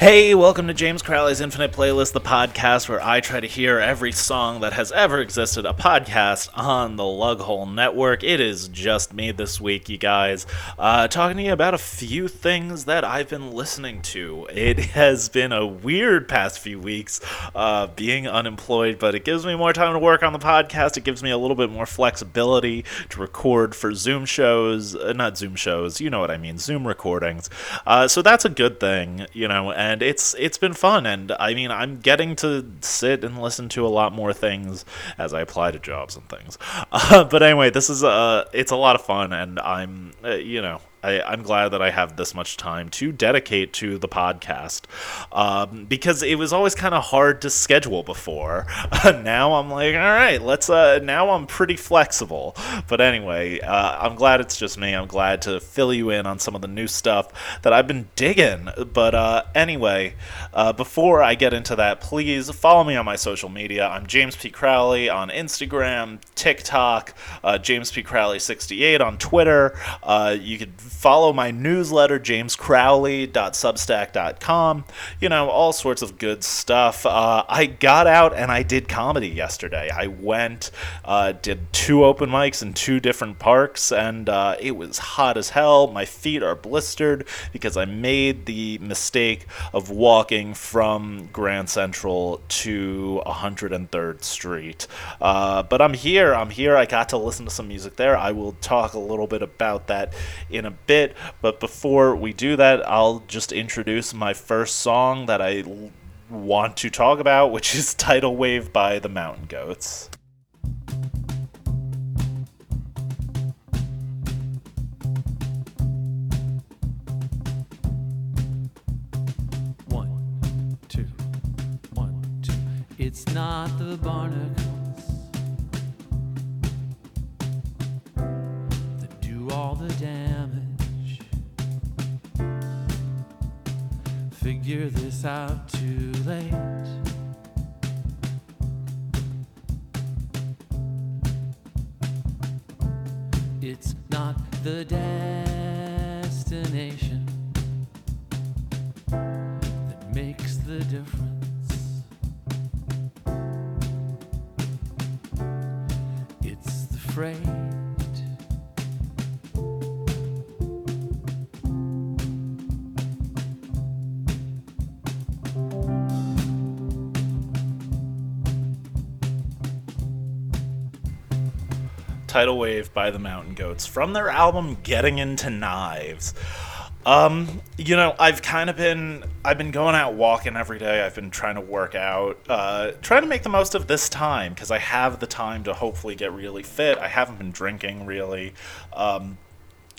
Hey, welcome to James Crowley's Infinite Playlist, the podcast where I try to hear every song that has ever existed, a podcast on the Lughole Network. It is just me this week, you guys, uh, talking to you about a few things that I've been listening to. It has been a weird past few weeks uh, being unemployed, but it gives me more time to work on the podcast. It gives me a little bit more flexibility to record for Zoom shows, uh, not Zoom shows, you know what I mean, Zoom recordings. Uh, so that's a good thing, you know, and and it's it's been fun. And i mean i'm getting to sit and listen to a lot more things as i apply to jobs and things. Uh, but anyway this is uh it's a lot of fun and i'm uh, you know I, am glad that I have this much time to dedicate to the podcast um, because it was always kind of hard to schedule before. now I'm like, all right, let's. Uh, now I'm pretty flexible. But anyway, uh, I'm glad it's just me. I'm glad to fill you in on some of the new stuff that I've been digging. But uh, anyway, uh, before I get into that, please follow me on my social media. I'm James P. Crowley on Instagram, TikTok, uh, James P. Crowley68 on Twitter. You could follow my newsletter, jamescrowley.substack.com. You know, all sorts of good stuff. Uh, I got out and I did comedy yesterday. I went, uh, did two open mics in two different parks, and uh, it was hot as hell. My feet are blistered because I made the mistake of walking from Grand Central to 103rd Street. Uh, but I'm here. I'm here. I got to listen to some music there. I will talk a little bit about that in a bit. But before we do that, I'll just introduce my first song that I want to talk about, which is Tidal Wave by the Mountain Goats. One, two, one, two. It's not the barnacle out Tidal Wave by the Mountain Goats from their album Getting Into Knives. Um, you know, I've kind of been I've been going out walking every day. I've been trying to work out, uh, trying to make the most of this time because I have the time to hopefully get really fit. I haven't been drinking really. Um,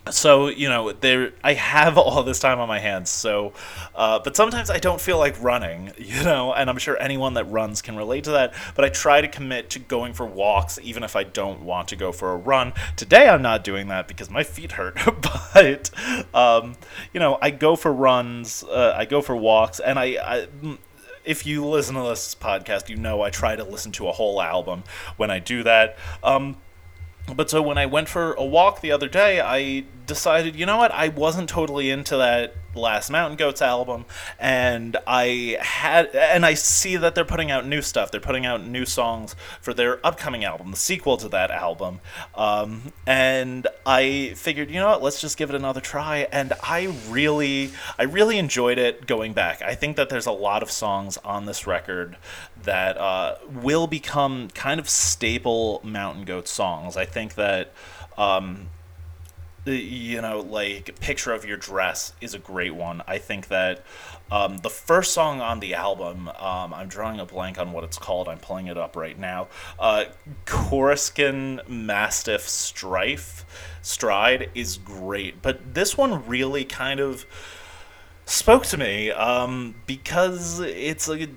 so you know there i have all this time on my hands so uh, but sometimes i don't feel like running you know and i'm sure anyone that runs can relate to that but i try to commit to going for walks even if i don't want to go for a run today i'm not doing that because my feet hurt but um, you know i go for runs uh, i go for walks and I, I if you listen to this podcast, you know I try to listen to a whole album when I do that. Um, but so when I went for a walk the other day, I decided, you know what, I wasn't totally into that last Mountain Goats album, and I had, and I see that they're putting out new stuff. They're putting out new songs for their upcoming album, the sequel to that album, um, and I figured, you know what, let's just give it another try. And I really, I really enjoyed it going back. I think that there's a lot of songs on this record that uh, will become kind of staple Mountain Goat songs. I think that. Um, you know, like "Picture of Your Dress" is a great one. I think that um, the first song on the album, um, I'm drawing a blank on what it's called. I'm pulling it up right now. Uh, Corsican Mastiff Strife Stride is great, but this one really kind of spoke to me um, because it's a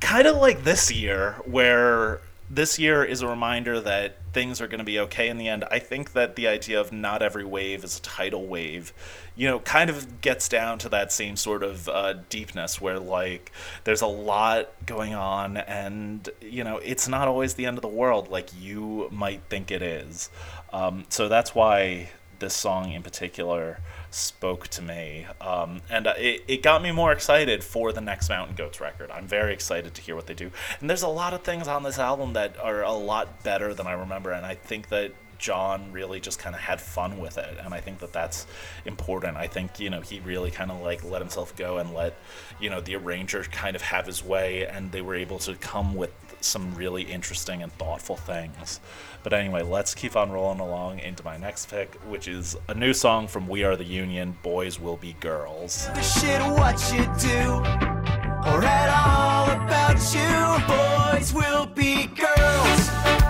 kind of like this year where this year is a reminder that things are going to be okay in the end. I think that the idea of not every wave is a tidal wave, you know, kind of gets down to that same sort of uh, deepness where, like, there's a lot going on and, you know, it's not always the end of the world like you might think it is. Um, so that's why this song in particular spoke to me. Um, and uh, it, it got me more excited for the next Mountain Goats record. I'm very excited to hear what they do. And there's a lot of things on this album that are a lot better than I remember. And I think that John really just kind of had fun with it, and I think that that's important. I think you know he really kind of like let himself go and let you know the arranger kind of have his way, and they were able to come with some really interesting and thoughtful things. But anyway, let's keep on rolling along into my next pick, which is a new song from We Are the Union, Boys Will Be Girls. Boys will be. Girls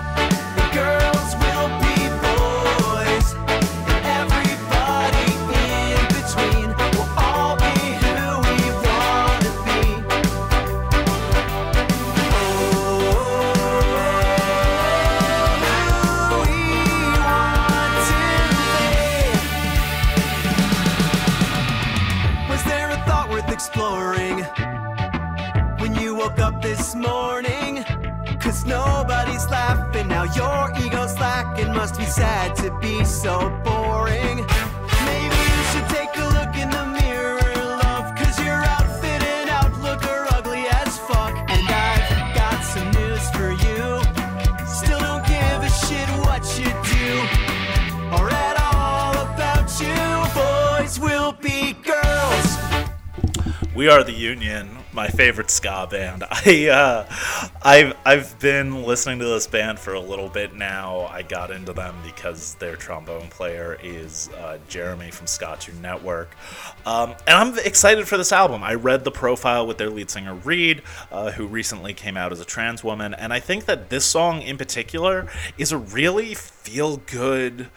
exploring when you woke up this morning? Cause nobody's laughing now, your ego's slacking. Must be sad to be so boring. Maybe you should take a look in the mirror, We Are the Union, my favorite ska band. I uh, I've I've been listening to this band for a little bit now. I got into them because their trombone player is uh, Jeremy from Ska Tune Network, um, and I'm excited for this album. I read the profile with their lead singer Reade, uh, who recently came out as a trans woman, and I think that this song in particular is a really feel good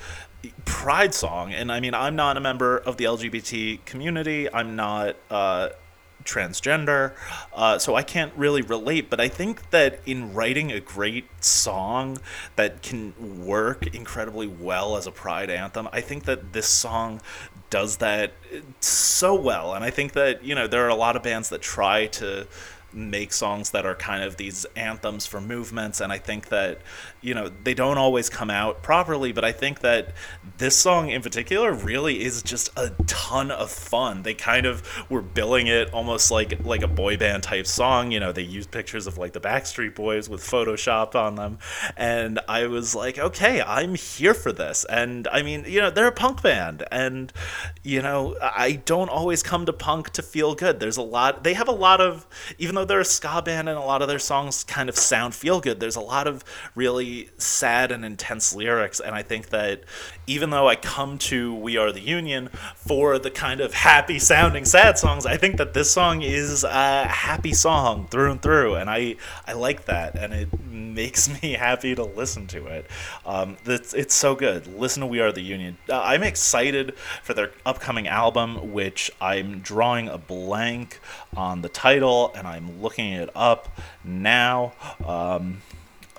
pride song and i mean i'm not a member of the lgbt community i'm not uh transgender. Uh, so i can't really relate but i think that in writing a great song that can work incredibly well as a pride anthem i think that this song does that so well. And i think that you know there are a lot of bands that try to make songs that are kind of these anthems for movements and i think that you know they don't always come out properly but i think that this song in particular really is just a ton of fun. They kind of were billing it almost like like a boy band type song you know they used pictures of like the backstreet boys with photoshop on them and i was like okay i'm here for this. And i mean you know they're a punk band and you know i don't always come to punk to feel good. There's a lot they have a lot of even though they're a ska band and a lot of their songs kind of sound feel good. There's a lot of really sad and intense lyrics and i think that even though i come to we are the union for the kind of happy sounding sad songs i think that this song is a happy song through and through and i i like that and it makes me happy to listen to it. Um, it's, it's so good. Listen to we are the union. Uh, i'm excited for their upcoming album which i'm drawing a blank on the title and i'm looking it up now. Um,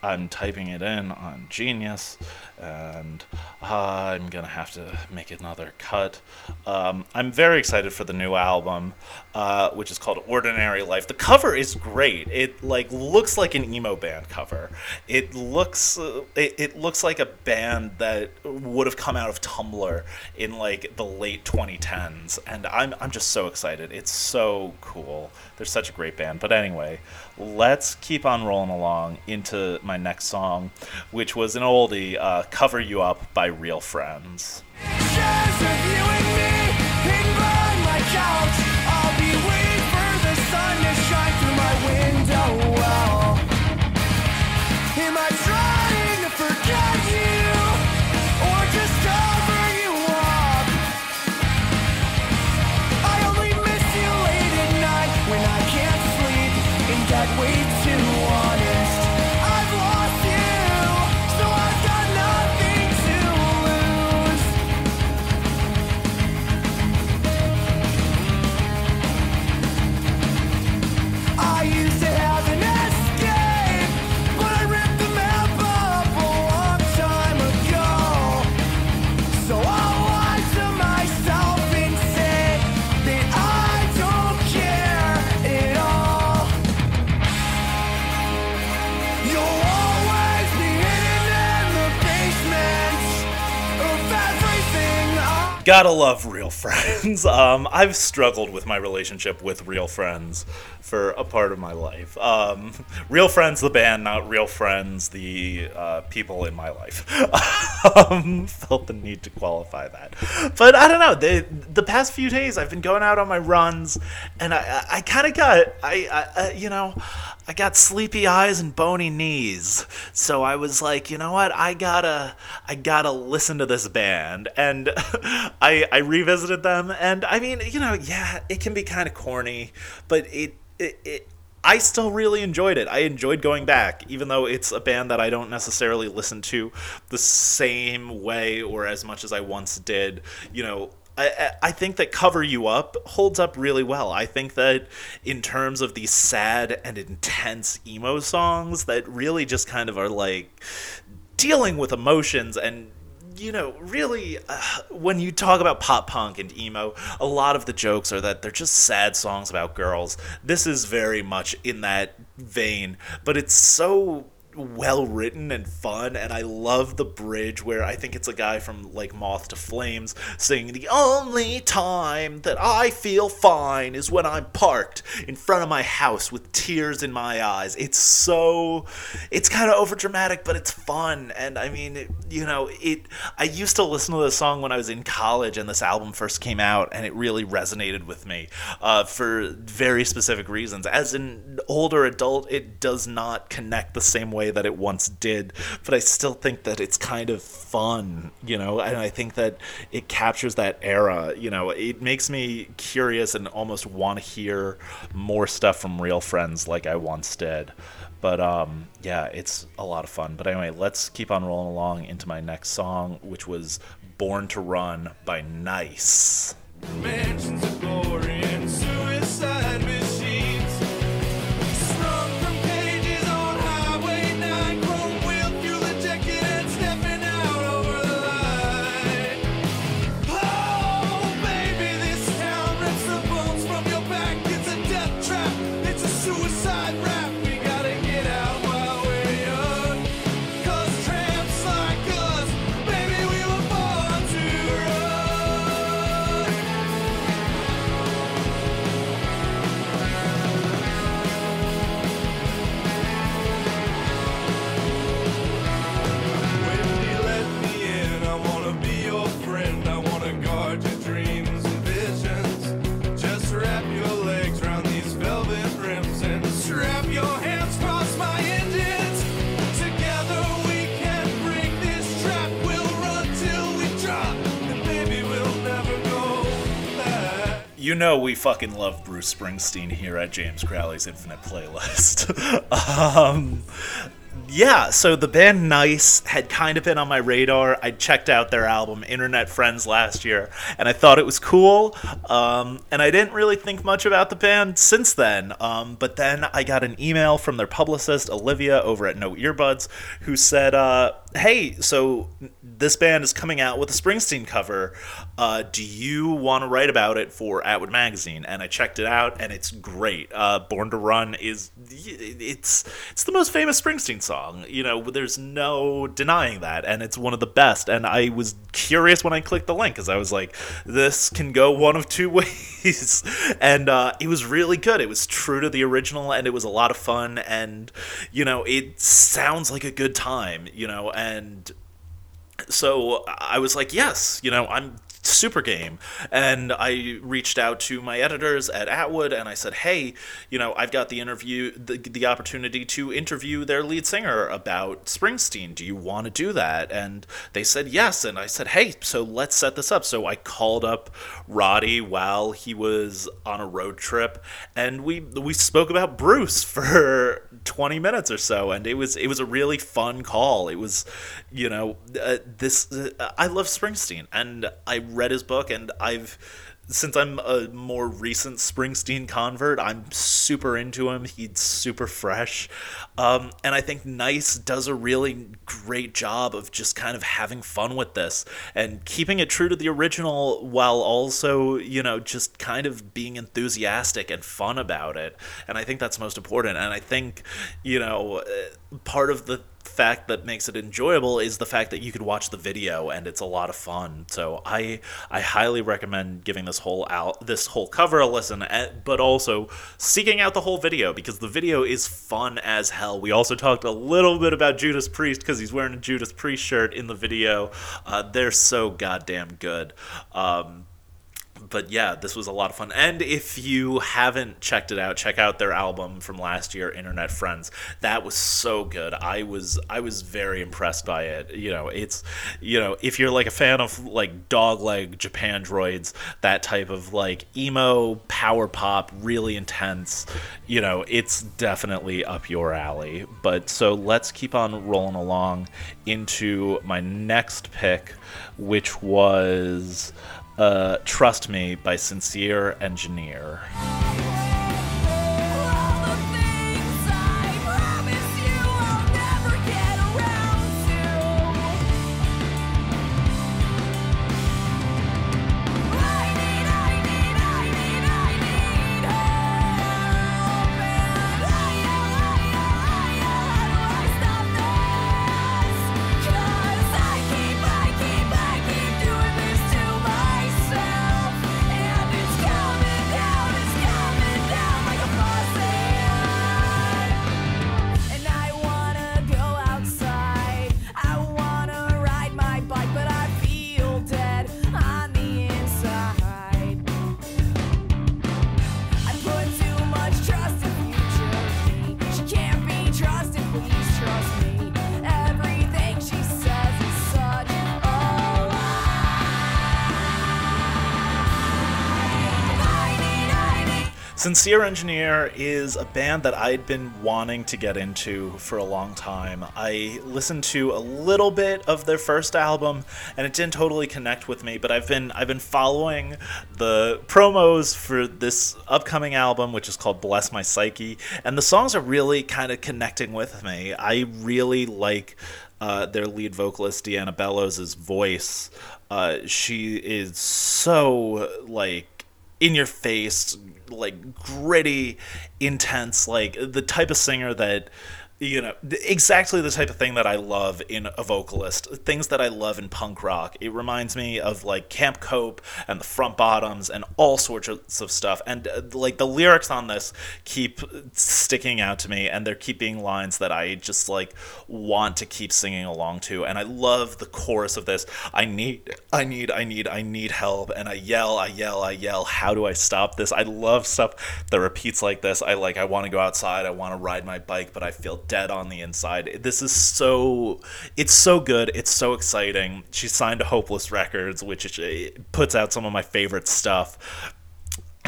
I'm typing it in on Genius, and I'm gonna have to make another cut. Um, I'm very excited for the new album, uh, which is called Ordinary Life. The cover is great. It like looks like an emo band cover. It looks uh, it, it looks like a band that would have come out of Tumblr in like the late 2010s, and I'm I'm just so excited. It's so cool. They're such a great band. But anyway, let's keep on rolling along into my next song, which was an oldie, uh, "Cover You Up" by Real Friends. Gotta love real friends. Um, I've struggled with my relationship with real friends for a part of my life. Um, real friends, the band, not real friends, the uh, people in my life. um, felt the need to qualify that, but I don't know. The the past few days, I've been going out on my runs, and I I, I kind of got I, I you know. I got sleepy eyes and bony knees. So I was like, you know what? I gotta I gotta listen to this band. And I I revisited them and I mean, you know, yeah, it can be kind of corny, but it it, it I still really enjoyed it. I enjoyed going back, even though it's a band that I don't necessarily listen to the same way or as much as I once did. You know, I, I think that Cover You Up holds up really well. I think that in terms of these sad and intense emo songs that really just kind of are like dealing with emotions and you know, really, uh, when you talk about pop punk and emo, a lot of the jokes are that they're just sad songs about girls. This is very much in that vein, but it's so well written and fun and I love the bridge where I think it's a guy from like Moth to Flames singing the only time that I feel fine is when I'm parked in front of my house with tears in my eyes. It's so it's kind of over dramatic but it's fun and I mean it, you know it I used to listen to this song when I was in college and this album first came out and it really resonated with me uh, for very specific reasons. As an older adult it does not connect the same way that it once did, but I still think that it's kind of fun, you know, and I think that it captures that era, you know, it makes me curious and almost want to hear more stuff from real friends like I once did. But um, yeah, it's a lot of fun. But anyway, let's keep on rolling along into my next song, which was Born to Run by Nice. You know we fucking love Bruce Springsteen here at James Crowley's Infinite Playlist. um, yeah, so the band Nice had kind of been on my radar. I checked out their album Internet Friends last year, and I thought it was cool. Um, and I didn't really think much about the band since then. Um, but then I got an email from their publicist Olivia over at No Earbuds, who said, uh, "Hey, so this band is coming out with a Springsteen cover. Uh, do you want to write about it for Atwood Magazine?" And I checked it out, and it's great. Uh, Born to Run is it's it's the most famous Springsteen song. You know, there's no denying that, and it's one of the best. And I was curious when I clicked the link because I was like, this can go one of two ways, and uh, it was really good. It was true to the original, and it was a lot of fun. And you know, it sounds like a good time. You know, and so I was like, yes, you know, I'm super game. And I reached out to my editors at Atwood and I said, hey, you know, I've got the interview, the, the opportunity to interview their lead singer about Springsteen. Do you want to do that? And they said yes. And I said, hey, so let's set this up. So I called up Roddy while he was on a road trip and we we spoke about Bruce for 20 minutes or so and it was it was a really fun call. It was, you know, uh, this uh, I love Springsteen and I read his book and I've since I'm a more recent Springsteen convert, I'm super into him. He's super fresh. Um, and I think Nice does a really great job of just kind of having fun with this and keeping it true to the original while also, you know, just kind of being enthusiastic and fun about it. And I think that's most important. And I think, you know, uh, part of the fact that makes it enjoyable is the fact that you could watch the video and it's a lot of fun. So I I highly recommend giving this whole out this whole cover a listen, eh, but also seeking out the whole video because the video is fun as hell. We also talked a little bit about Judas Priest because he's wearing a Judas Priest shirt in the video. Uh, they're so goddamn good. Um, but yeah, this was a lot of fun. And if you haven't checked it out, check out their album from last year, Internet Friends. That was so good. I was I was very impressed by it. You know, it's you know, if you're like a fan of like Dogleg, Japandroids, that type of like emo power pop, really intense, you know, it's definitely up your alley. But so let's keep on rolling along into my next pick, which was uh, Trust Me by Sincere Engineer. Sincere Engineer is a band that I'd been wanting to get into for a long time. I listened to a little bit of their first album and it didn't totally connect with me, but I've been I've been following the promos for this upcoming album which is called Bless My Psyche and the songs are really kind of connecting with me. I really like uh, their lead vocalist Deanna Belos' voice. Uh, she is so like in your face, like gritty, intense, like the type of singer that you know exactly the type of thing that I love in a vocalist. Things that I love in punk rock. It reminds me of like Camp Cope and the Front Bottoms and all sorts of stuff. And uh, like the lyrics on this keep sticking out to me, and they're keeping lines that I just like want to keep singing along to. And I love the chorus of this. I need, I need, I need, I need help. And I yell, I yell, I yell. How do I stop this? I love stuff that repeats like this. I like, I want to go outside. I want to ride my bike, but I feel dead on the inside. This is so, it's so good. It's so exciting. She's signed to Hopeless Records, which puts out some of my favorite stuff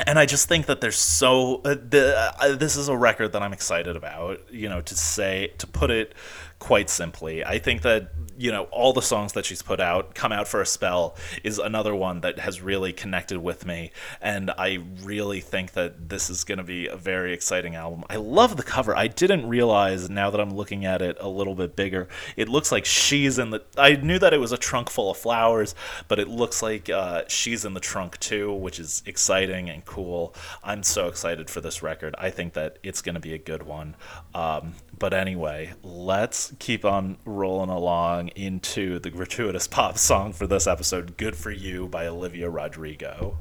and I just think that there's so uh, the, uh, this is a record that I'm excited about. You know, to say to put it quite simply, I think that you know all the songs that she's put out, "Come Out for a Spell," is another one that has really connected with me, and I really think that this is going to be a very exciting album. I love the cover. I didn't realize now that I'm looking at it a little bit bigger, it looks like she's in the. I knew that it was a trunk full of flowers, but it looks like uh, she's in the trunk too, which is exciting and cool. I'm so excited for this record. I think that it's going to be a good one. Um, but anyway, let's keep on rolling along into the gratuitous pop song for this episode, Good for You by Olivia Rodrigo.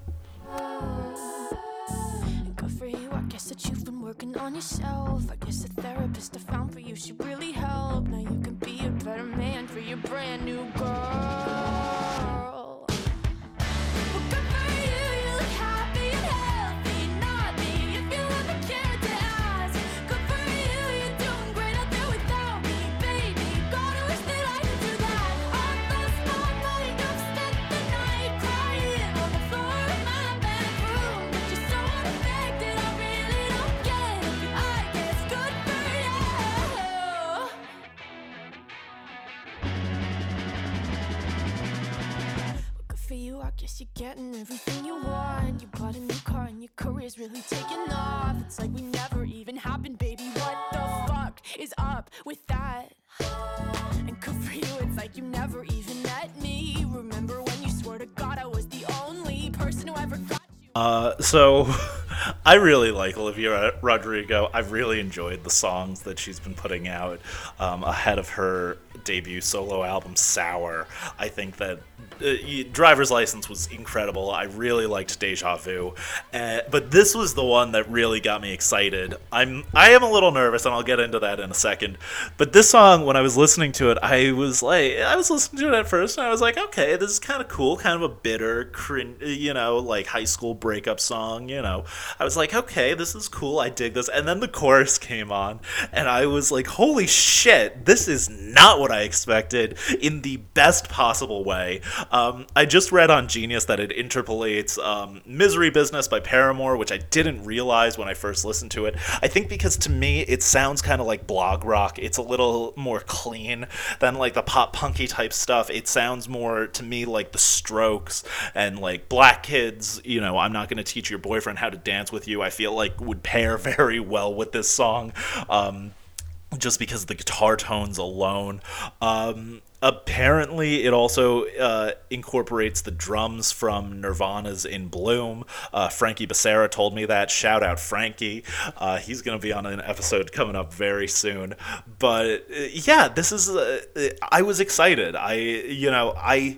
Good for you, I guess that you've been working on yourself. I guess the therapist I found for you really. Now you can be a better man for your brand new girl. Getting everything you want. You bought a new car and your career's really taking off. It's like we never even happened, baby. What the fuck is up with that? And good for you, it's like you never even met me. Remember when you swore to God I was the only person who ever got you? Uh, so, I really like Olivia Rodrigo. I've really enjoyed the songs that she's been putting out um, ahead of her debut solo album, Sour. I think that uh, Driver's License was incredible. I really liked Deja Vu, uh, but this was the one that really got me excited. I'm I am a little nervous, and I'll get into that in a second. But this song, when I was listening to it, I was like, I was listening to it at first, and I was like, okay, this is kind of cool, kind of a bitter, crin- you know, like high school breakup song. You know, I was like, okay, this is cool. I dig this. And then the chorus came on, and I was like, holy shit, this is not what I expected in the best possible way. Um, I just read on Genius that it interpolates um, Misery Business by Paramore, which I didn't realize when I first listened to it. I think because to me, it sounds kind of like blog rock. It's a little more clean than like the pop punky type stuff. It sounds more to me like the strokes and like black kids, you know, I'm not going to teach your boyfriend how to dance with you. I feel like would pair very well with this song. Um, just because the guitar tones alone. Um, apparently, it also uh, incorporates the drums from Nirvana's In Bloom. Uh, Frankie Becerra told me that. Shout out Frankie. Uh, he's going to be on an episode coming up very soon. But uh, yeah, this is. Uh, I was excited. I, you know, I.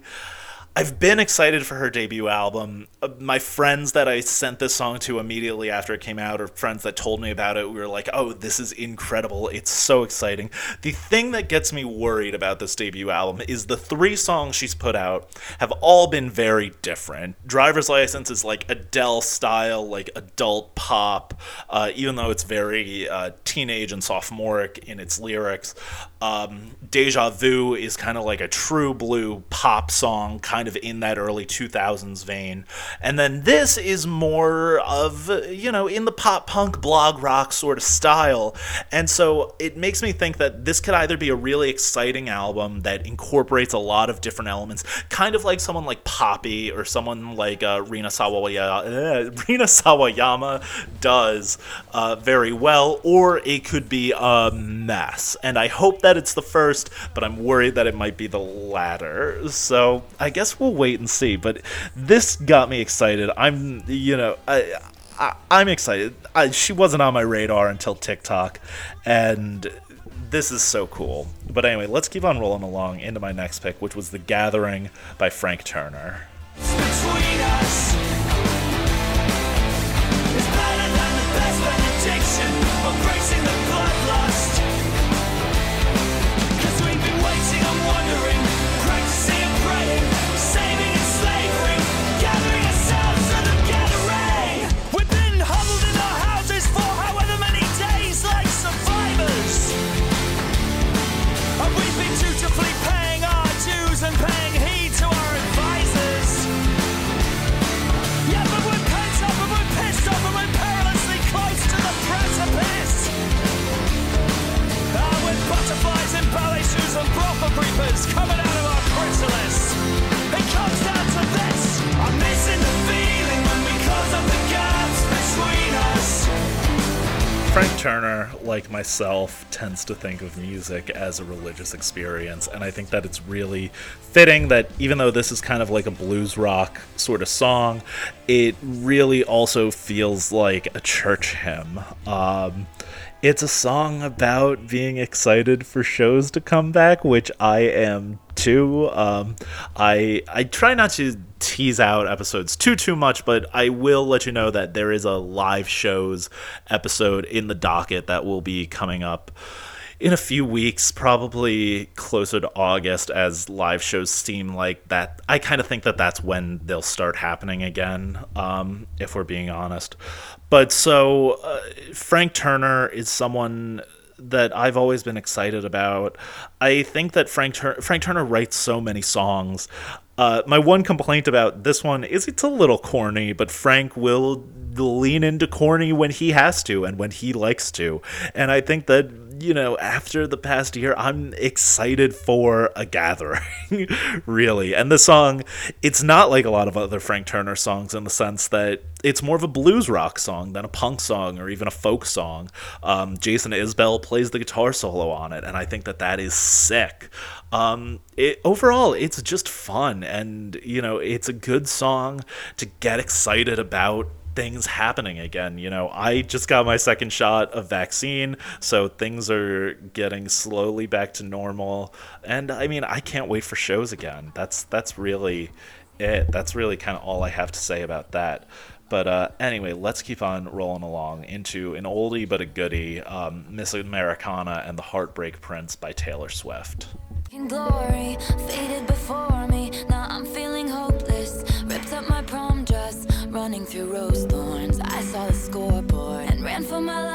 I've been excited for her debut album. Uh, My friends that I sent this song to immediately after it came out, or friends that told me about it, we were like, oh, this is incredible. It's so exciting. The thing that gets me worried about this debut album is the three songs she's put out have all been very different. Driver's License is like Adele style, like adult pop, uh, even though it's very uh, teenage and sophomoric in its lyrics. Um, Deja Vu is kind of like a true blue pop song, kind of in that early 2000s vein. And then this is more of, you know, in the pop punk blog rock sort of style. And so it makes me think that this could either be a really exciting album that incorporates a lot of different elements, kind of like someone like Poppy or someone like uh, Rina, Sawayama, uh, Rina Sawayama does uh, very well, or it could be a mess. And I hope that it's the first, but I'm worried that it might be the latter. So I guess we'll wait and see. But this got me excited. I'm, you know, I. I, I'm excited. I, she wasn't on my radar until TikTok, and this is so cool. But anyway, let's keep on rolling along into my next pick, which was The Gathering by Frank Turner. Creepers coming out of our chrysalis. It comes down to this. I'm missing the feeling when we close up the gaps between us. Frank Turner, like myself, tends to think of music as a religious experience, and I think that it's really fitting that even though this is kind of like a blues rock sort of song, it really also feels like a church hymn. Um, it's a song about being excited for shows to come back, which I am too. Um, I I try not to tease out episodes too too much, but I will let you know that there is a live shows episode in the docket that will be coming up in a few weeks, probably closer to August, as live shows seem like that. I kind of think that that's when they'll start happening again, um, if we're being honest. But so, uh, Frank Turner is someone that I've always been excited about. I think that Frank Tur- Frank Turner writes so many songs. Uh, my one complaint about this one is it's a little corny, but Frank will lean into corny when he has to and when he likes to. And I think that, you know, after the past year, I'm excited for a gathering, really. And the song, it's not like a lot of other Frank Turner songs in the sense that it's more of a blues rock song than a punk song or even a folk song. Um, Jason Isbell plays the guitar solo on it, and I think that that is sick. Um, it, overall, it's just fun, and you know, it's a good song to get excited about things happening again. You know, I just got my second shot of vaccine, so things are getting slowly back to normal. And I mean, I can't wait for shows again. That's that's really it. That's really kind of all I have to say about that. But uh, anyway, let's keep on rolling along into an oldie but a goodie, um, Miss Americana and the Heartbreak Prince by Taylor Swift. Through rose thorns. I saw the scoreboard and ran for my life.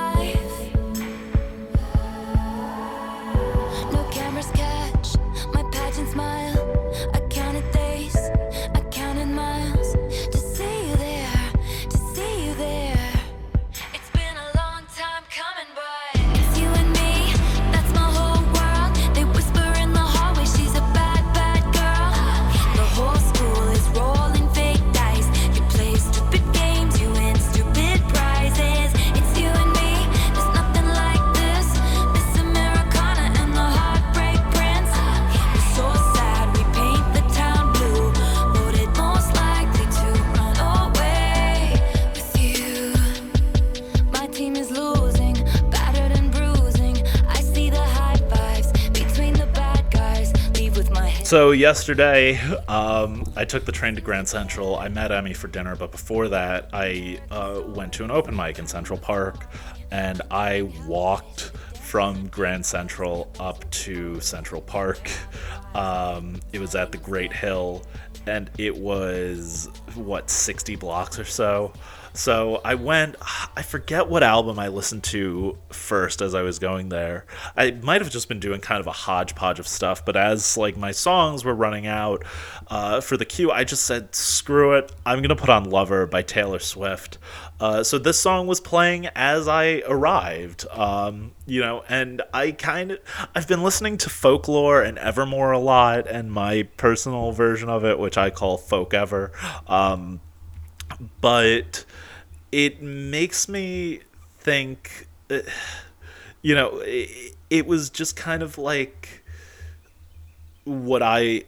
So yesterday, um, I took the train to Grand Central. I met Emmy for dinner, but before that, I uh, went to an open mic in Central Park, and I walked from Grand Central up to Central Park. Um, it was at the Great Hill, and it was what 60 blocks or so. So I went. I forget what album I listened to first as I was going there. I might have just been doing kind of a hodgepodge of stuff, but as like my songs were running out uh, for the queue, I just said, "Screw it! I'm gonna put on Lover by Taylor Swift." Uh, so this song was playing as I arrived. Um, you know, and I kind of I've been listening to Folklore and Evermore a lot, and my personal version of it, which I call Folk Ever. Um, but it makes me think you know it, it was just kind of like what i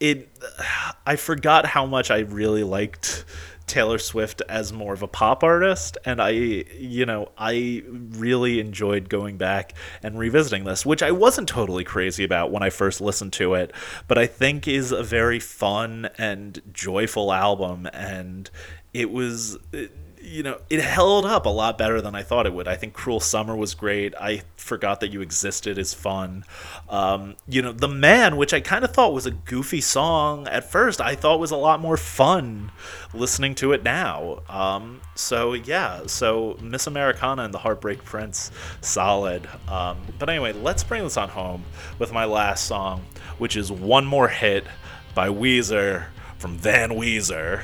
it i forgot how much i really liked Taylor Swift as more of a pop artist and I you know I really enjoyed going back and revisiting this which I wasn't totally crazy about when I first listened to it but I think is a very fun and joyful album and it was you know it held up a lot better than i thought it would. I think cruel summer was great. I forgot that you existed is fun. Um, you know the man which i kind of thought was a goofy song at first i thought was a lot more fun listening to it now. Um, so yeah so miss americana and the heartbreak prince solid. Um, but anyway let's bring this on home with my last song which is one more hit by weezer from van weezer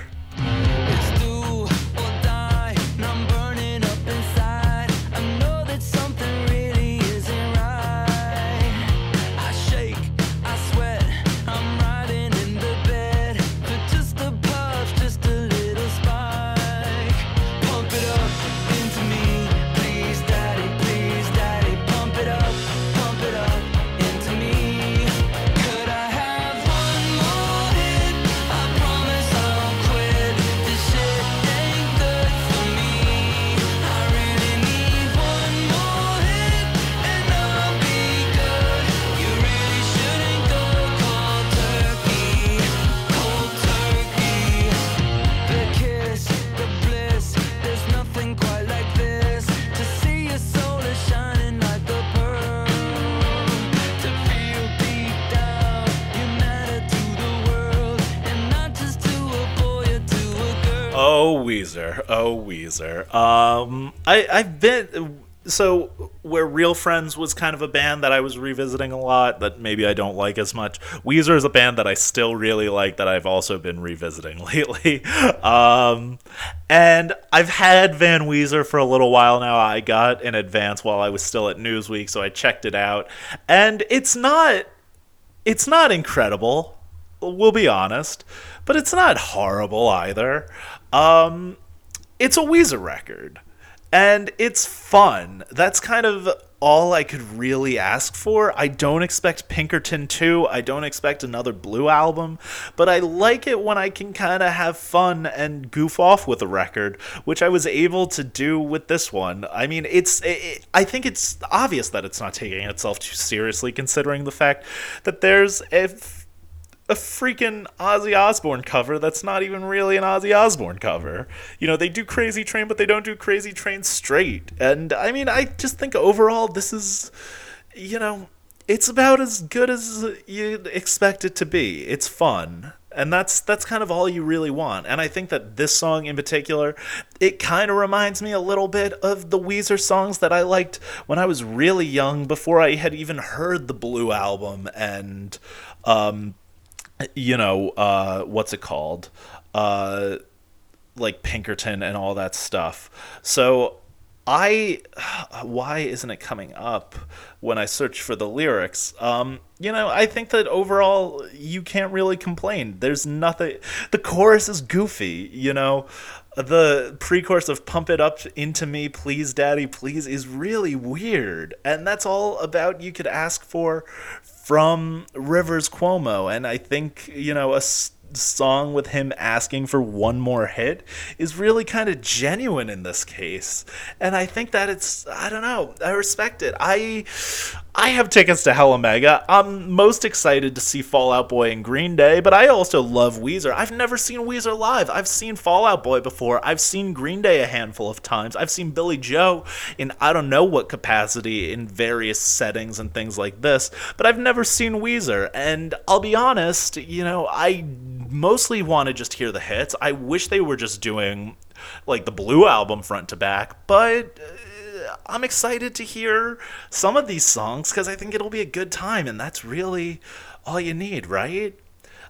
oh Weezer. Um, I I've been so where Real Friends was kind of a band that I was revisiting a lot that maybe I don't like as much. Weezer is a band that I still really like that I've also been revisiting lately. Um, and I've had Van Weezer for a little while now. I got in advance while I was still at Newsweek, so I checked it out, and it's not it's not incredible. We'll be honest, but it's not horrible either. Um, it's a Weezer record, and it's fun. That's kind of all I could really ask for. I don't expect Pinkerton 2. I don't expect another Blue album, but I like it when I can kind of have fun and goof off with a record, which I was able to do with this one. I mean, it's it, I think it's obvious that it's not taking itself too seriously considering the fact that there's a a freaking Ozzy Osbourne cover that's not even really an Ozzy Osbourne cover. You know, they do Crazy Train, but they don't do Crazy Train straight. And I mean, I just think overall, this is, you know, it's about as good as you'd expect it to be. It's fun. And that's that's kind of all you really want. And I think that this song in particular, it kind of reminds me a little bit of the Weezer songs that I liked when I was really young before I had even heard the Blue album and um you know, uh, what's it called? Uh, like Pinkerton and all that stuff. So I, why isn't it coming up when I search for the lyrics? Um, you know, I think that overall you can't really complain. There's nothing. The chorus is goofy. You know, the pre-chorus of "Pump It Up into Me, Please, Daddy, Please" is really weird, and that's all about you could ask for from Rivers Cuomo. And I think you know a song with him asking for one more hit is really kind of genuine in this case. And I think that it's I don't know, I respect it. I I have tickets to Hella Mega. I'm most excited to see Fall Out Boy and Green Day, but I also love Weezer. I've never seen Weezer live. I've seen Fall Out Boy before. I've seen Green Day a handful of times. I've seen Billie Joe in I don't know what capacity in various settings and things like this, but I've never seen Weezer. And I'll be honest, you know, I mostly want to just hear the hits. I wish they were just doing like the Blue album front to back, but uh, I'm excited to hear some of these songs because I think it'll be a good time, and that's really all you need, right?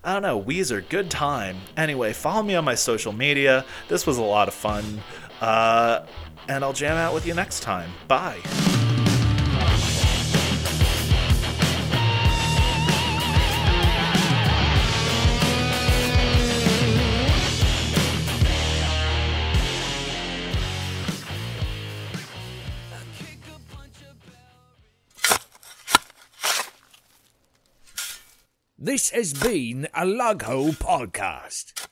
I don't know, Weezer, good time. Anyway, follow me on my social media. This was a lot of fun. Uh, and I'll jam out with you next time. Bye. This has been a Lug podcast.